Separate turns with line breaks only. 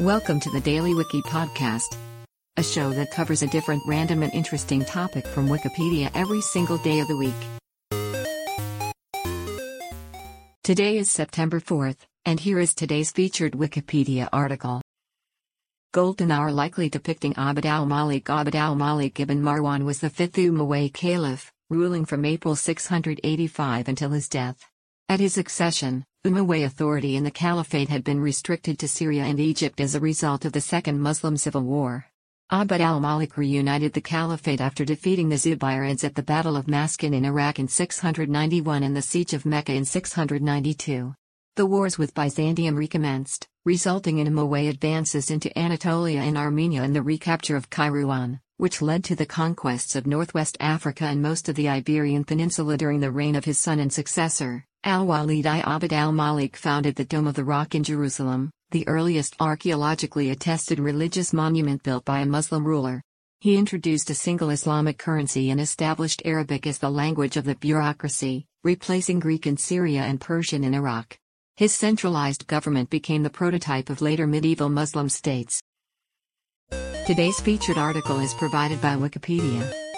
Welcome to the Daily Wiki Podcast, a show that covers a different random and interesting topic from Wikipedia every single day of the week. Today is September 4th, and here is today's featured Wikipedia article. Gold dinar likely depicting Abd al Malik Abd al Malik ibn Marwan was the fifth Umayyad caliph, ruling from April 685 until his death. At his accession, Umayyad authority in the caliphate had been restricted to Syria and Egypt as a result of the Second Muslim Civil War. Abd al-Malik reunited the caliphate after defeating the Zubayrids at the Battle of Maskin in Iraq in 691 and the Siege of Mecca in 692. The wars with Byzantium recommenced, resulting in Umayyad advances into Anatolia and Armenia and the recapture of Kairouan, which led to the conquests of northwest Africa and most of the Iberian Peninsula during the reign of his son and successor, Al-Walid I Abd al-Malik founded the Dome of the Rock in Jerusalem, the earliest archaeologically attested religious monument built by a Muslim ruler. He introduced a single Islamic currency and established Arabic as the language of the bureaucracy, replacing Greek in Syria and Persian in Iraq. His centralized government became the prototype of later medieval Muslim states. Today's featured article is provided by Wikipedia.